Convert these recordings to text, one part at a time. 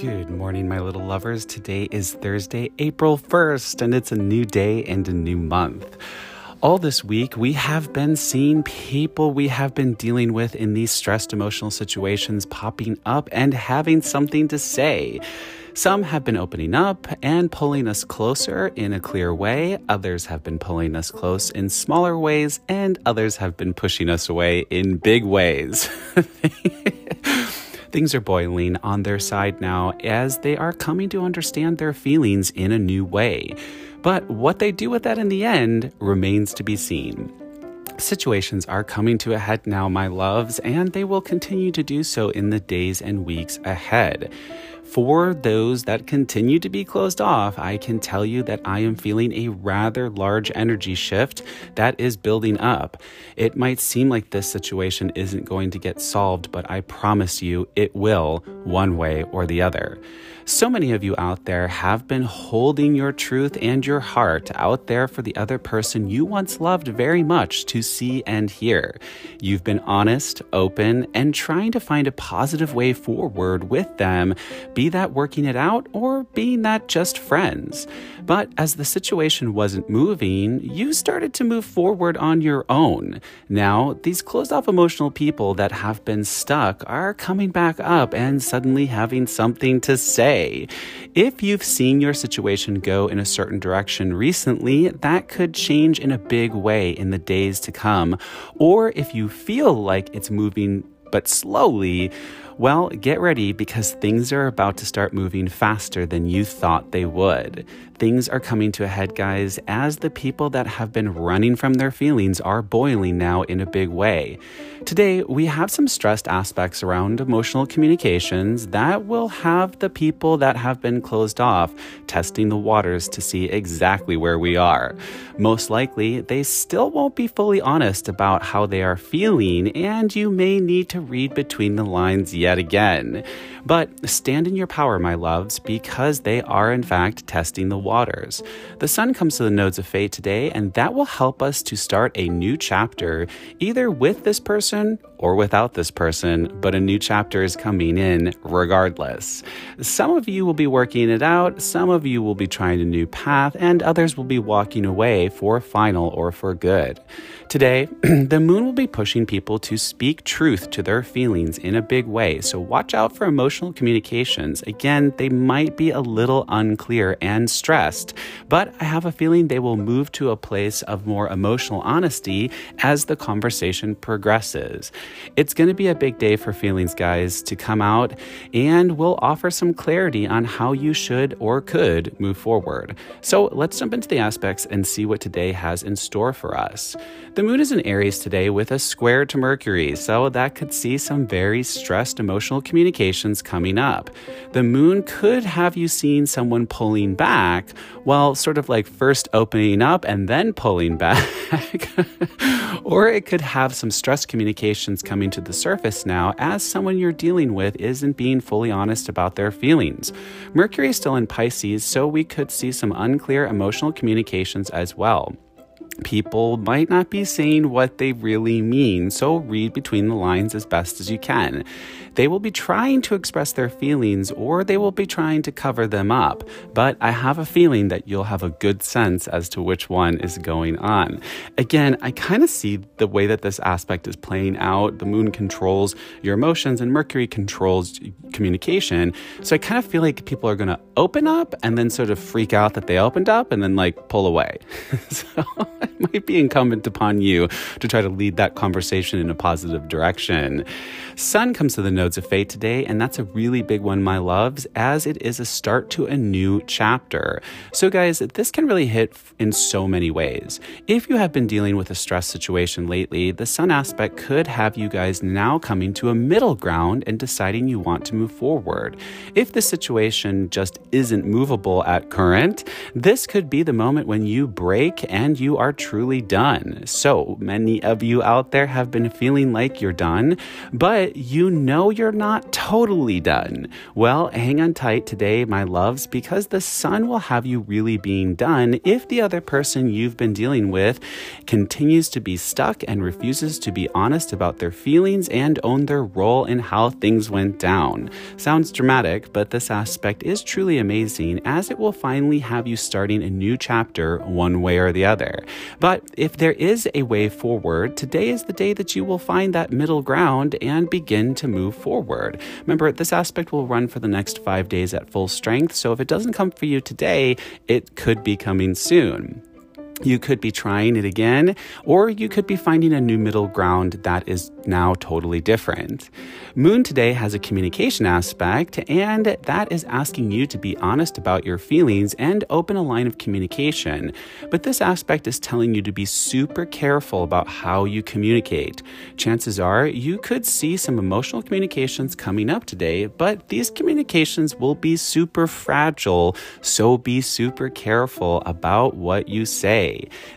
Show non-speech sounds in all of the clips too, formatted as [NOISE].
Good morning, my little lovers. Today is Thursday, April 1st, and it's a new day and a new month. All this week, we have been seeing people we have been dealing with in these stressed emotional situations popping up and having something to say. Some have been opening up and pulling us closer in a clear way. Others have been pulling us close in smaller ways, and others have been pushing us away in big ways. [LAUGHS] Things are boiling on their side now as they are coming to understand their feelings in a new way. But what they do with that in the end remains to be seen. Situations are coming to a head now, my loves, and they will continue to do so in the days and weeks ahead. For those that continue to be closed off, I can tell you that I am feeling a rather large energy shift that is building up. It might seem like this situation isn't going to get solved, but I promise you it will, one way or the other. So many of you out there have been holding your truth and your heart out there for the other person you once loved very much to see and hear. You've been honest, open, and trying to find a positive way forward with them, be that working it out or being that just friends. But as the situation wasn't moving, you started to move forward on your own. Now, these closed off emotional people that have been stuck are coming back up and suddenly having something to say way. If you've seen your situation go in a certain direction recently, that could change in a big way in the days to come. Or if you feel like it's moving but slowly, well, get ready because things are about to start moving faster than you thought they would. Things are coming to a head, guys, as the people that have been running from their feelings are boiling now in a big way. Today, we have some stressed aspects around emotional communications that will have the people that have been closed off testing the waters to see exactly where we are. Most likely, they still won't be fully honest about how they are feeling, and you may need to read between the lines yet again. But stand in your power, my loves, because they are in fact testing the waters. The sun comes to the nodes of fate today, and that will help us to start a new chapter, either with this person or without this person, but a new chapter is coming in regardless. Some of you will be working it out, some of you will be trying a new path, and others will be walking away for final or for good. Today, [CLEARS THROAT] the moon will be pushing people to speak truth to their feelings in a big way, so watch out for emotional communications. Again, they might be a little unclear and stressed, but I have a feeling they will move to a place of more emotional honesty as the conversation progresses. It's going to be a big day for feelings, guys, to come out, and we'll offer some clarity on how you should or could move forward. So let's jump into the aspects and see what today has in store for us. The moon is in Aries today with a square to Mercury, so that could see some very stressed emotional communications coming up. The moon could have you seeing someone pulling back while sort of like first opening up and then pulling [LAUGHS] back. or it could have some stress communications coming to the surface now as someone you're dealing with isn't being fully honest about their feelings. Mercury is still in Pisces, so we could see some unclear emotional communications as well people might not be saying what they really mean, so read between the lines as best as you can. They will be trying to express their feelings or they will be trying to cover them up, but I have a feeling that you'll have a good sense as to which one is going on. Again, I kind of see the way that this aspect is playing out. The moon controls your emotions and Mercury controls communication. So I kind of feel like people are going to open up and then sort of freak out that they opened up and then like pull away. [LAUGHS] so it [LAUGHS] might be incumbent upon you to try to lead that conversation in a positive direction. Sun comes to the nodes of fate today, and that's a really big one, my loves, as it is a start to a new chapter. So, guys, this can really hit in so many ways. If you have been dealing with a stress situation lately, the Sun aspect could have you guys now coming to a middle ground and deciding you want to move forward. If the situation just isn't movable at current, this could be the moment when you break and you are are truly done. So many of you out there have been feeling like you're done, but you know you're not totally done. Well, hang on tight today, my loves, because the sun will have you really being done if the other person you've been dealing with continues to be stuck and refuses to be honest about their feelings and own their role in how things went down. Sounds dramatic, but this aspect is truly amazing as it will finally have you starting a new chapter one way or the other. But if there is a way forward, today is the day that you will find that middle ground and begin to move forward. Remember, this aspect will run for the next five days at full strength, so if it doesn't come for you today, it could be coming soon. You could be trying it again, or you could be finding a new middle ground that is now totally different. Moon today has a communication aspect, and that is asking you to be honest about your feelings and open a line of communication. But this aspect is telling you to be super careful about how you communicate. Chances are you could see some emotional communications coming up today, but these communications will be super fragile, so be super careful about what you say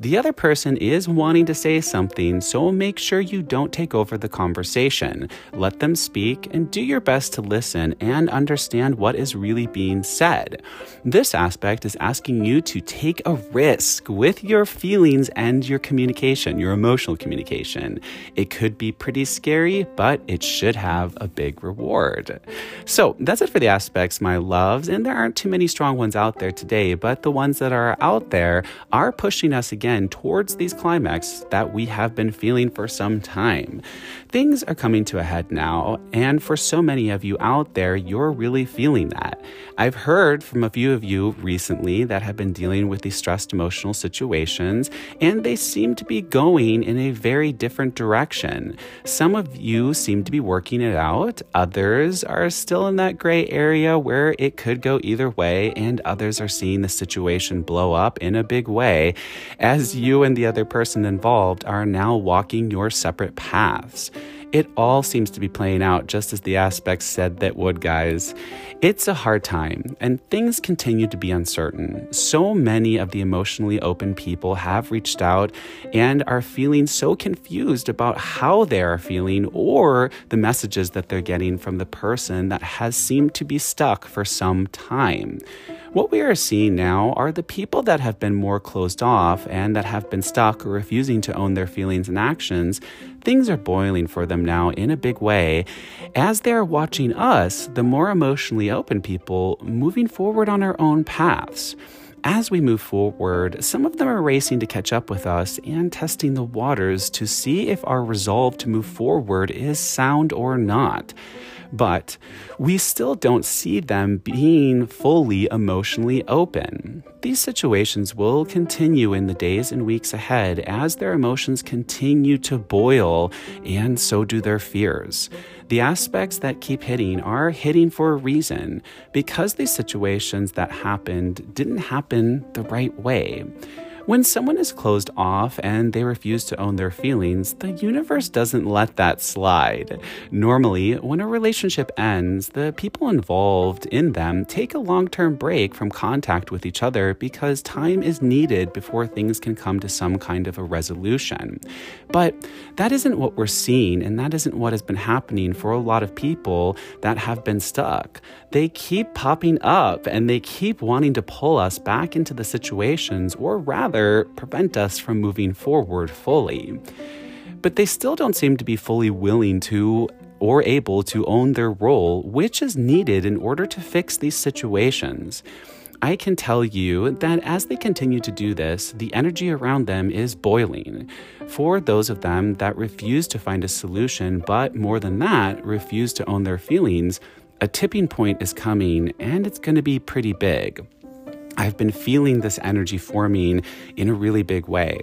The other person is wanting to say something, so make sure you don't take over the conversation. Let them speak and do your best to listen and understand what is really being said. This aspect is asking you to take a risk with your feelings and your communication, your emotional communication. It could be pretty scary, but it should have a big reward. So that's it for the aspects, my loves, and there aren't too many strong ones out there today, but the ones that are out there are pushing pushing us again towards these climax that we have been feeling for some time. Things are coming to a head now, and for so many of you out there, you're really feeling that. I've heard from a few of you recently that have been dealing with these stressed emotional situations, and they seem to be going in a very different direction. Some of you seem to be working it out, others are still in that gray area where it could go either way, and others are seeing the situation blow up in a big way as you and the other person involved are now walking your separate paths. It all seems to be playing out just as the aspects said that would, guys. It's a hard time, and things continue to be uncertain. So many of the emotionally open people have reached out and are feeling so confused about how they are feeling or the messages that they're getting from the person that has seemed to be stuck for some time. What we are seeing now are the people that have been more closed off and that have been stuck or refusing to own their feelings and actions. Things are boiling for them now in a big way as they are watching us, the more emotionally open people, moving forward on our own paths. As we move forward, some of them are racing to catch up with us and testing the waters to see if our resolve to move forward is sound or not but we still don't see them being fully emotionally open. These situations will continue in the days and weeks ahead as their emotions continue to boil, and so do their fears. The aspects that keep hitting are hitting for a reason because these situations that happened didn't happen the right way. When someone is closed off and they refuse to own their feelings, the universe doesn't let that slide. Normally, when a relationship ends, the people involved in them take a long term break from contact with each other because time is needed before things can come to some kind of a resolution. But that isn't what we're seeing, and that isn't what has been happening for a lot of people that have been stuck. They keep popping up and they keep wanting to pull us back into the situations, or rather, rather prevent us from moving forward fully. But they still don't seem to be fully willing to or able to own their role, which is needed in order to fix these situations. I can tell you that as they continue to do this, the energy around them is boiling. For those of them that refuse to find a solution, but more than that, refuse to own their feelings, a tipping point is coming and it's going to be pretty big. I've been feeling this energy forming in a really big way.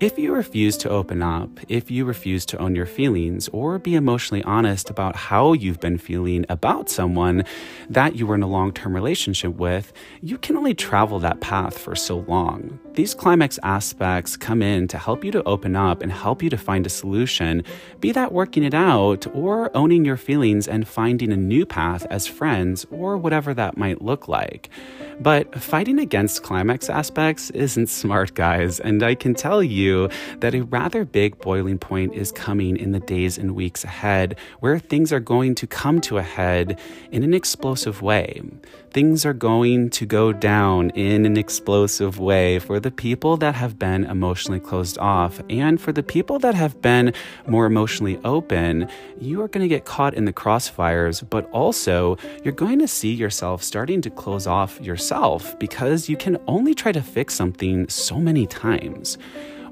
If you refuse to open up, if you refuse to own your feelings or be emotionally honest about how you've been feeling about someone that you were in a long term relationship with, you can only travel that path for so long. These climax aspects come in to help you to open up and help you to find a solution, be that working it out or owning your feelings and finding a new path as friends or whatever that might look like. But fighting against climax aspects isn't [LAUGHS] smart, guys, and I can tell you that a rather big boiling point is coming in the days and weeks ahead where things are going to come to a head in an explosive way. Things are going to go down in an explosive way for the people that have been emotionally closed off. And for the people that have been more emotionally open, you are going to get caught in the crossfires, but also you're going to see yourself starting to close off yourself because you can only try to fix something so many times.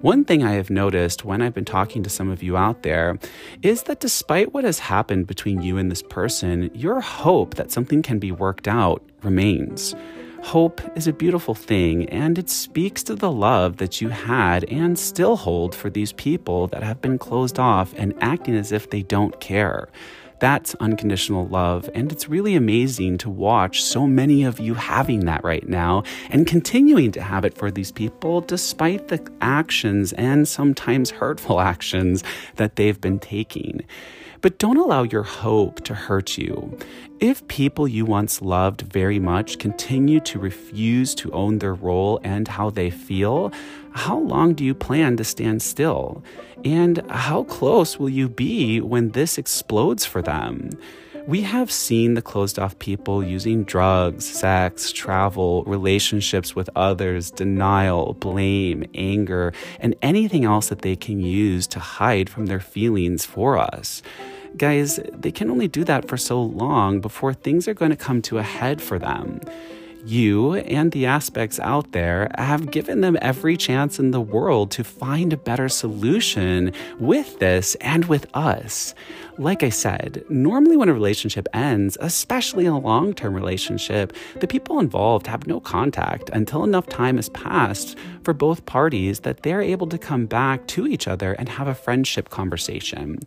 One thing I have noticed when I've been talking to some of you out there is that despite what has happened between you and this person, your hope that something can be worked out remains. Hope is a beautiful thing, and it speaks to the love that you had and still hold for these people that have been closed off and acting as if they don't care. That's unconditional love. And it's really amazing to watch so many of you having that right now and continuing to have it for these people despite the actions and sometimes hurtful [LAUGHS] actions that they've been taking. But don't allow your hope to hurt you. If people you once loved very much continue to refuse to own their role and how they feel, how long do you plan to stand still? And how close will you be when this explodes for them? We have seen the closed off people using drugs, sex, travel, relationships with others, denial, blame, anger, and anything else that they can use to hide from their feelings for us. Guys, they can only do that for so long before things are going to come to a head for them. You and the aspects out there have given them every chance in the world to find a better solution with this and with us. Like I said, normally when a relationship ends, especially a long term relationship, the people involved have no contact until enough time has passed for both parties that they're able to come back to each other and have a friendship conversation.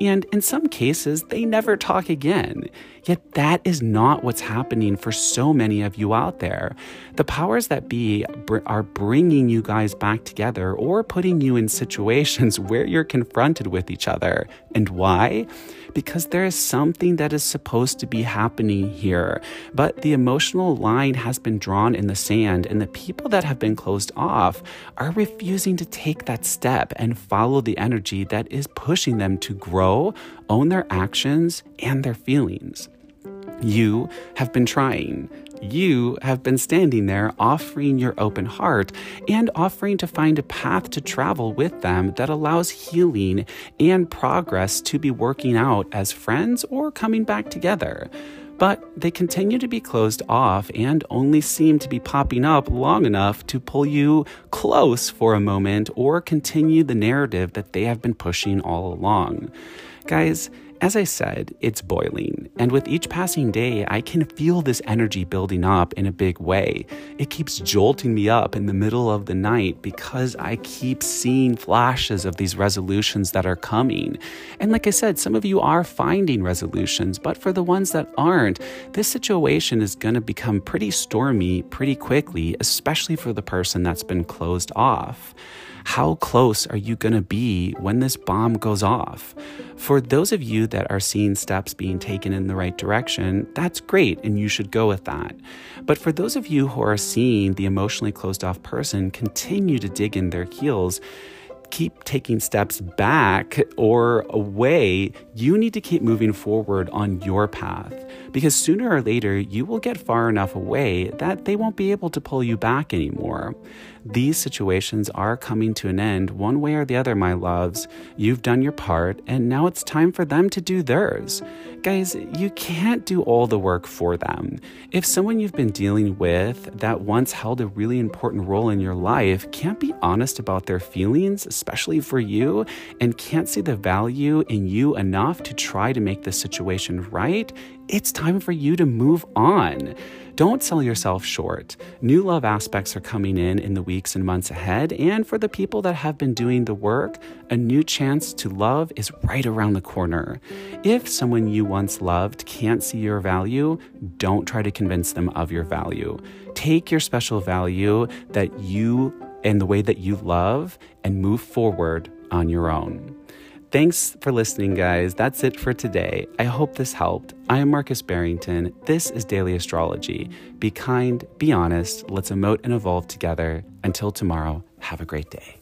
And in some cases, they never talk again. Yet that is not what's happening for so many of you out there. The powers that be are bringing you guys back together or putting you in situations [LAUGHS] where you're confronted with each other. And why? because there is something that is supposed to be happening here. But the emotional line has been drawn in the sand, and the people that have been closed off are refusing to take that step and follow the energy that is pushing them to grow, own their actions and their feelings. You have been trying. You have been standing there offering your open heart and offering to find a path to travel with them that allows healing and progress to be working out as friends or coming back together. But they continue to be closed off and only seem to be popping up long enough to pull you close for a moment or continue the narrative that they have been pushing all along. Guys, as I said, it's boiling, and with each passing day, I can feel this energy building up in a big way. It keeps jolting me up in the middle of the night because I keep seeing flashes of these resolutions that are coming. And like I said, some of you are finding resolutions, but for the ones that aren't, this situation is going to become pretty stormy pretty quickly, especially for the person that's been closed off. How close are you going to be when this bomb goes off? For those of you that are seeing steps being taken in the right direction, that's great and you should go with that. But for those of you who are seeing the emotionally closed off person continue to dig in their heels, keep taking steps back or away, you need to keep moving forward on your path. Because sooner or later, you will get far enough away that they won't be able to pull you back anymore. These situations are coming to an end one way or the other, my loves. You've done your part, and now it's time for them to do theirs. Guys, you can't do all the work for them. If someone you've been dealing with that once held a really important role in your life can't be honest about their feelings, especially for you, and can't see the value in you enough to try to make the situation right, it's time for you to move on. Don't sell yourself short. New love aspects are coming in in the weeks and months ahead. And for the people that have been doing the work, a new chance to love is right around the corner. If someone you once loved can't see your value, don't try to convince them of your value. Take your special value that you and the way that you love and move forward on your own. Thanks for listening, guys. That's it for today. I hope this helped. I am Marcus Barrington. This is Daily Astrology. Be kind, be honest, let's emote and evolve together. Until tomorrow, have a great day.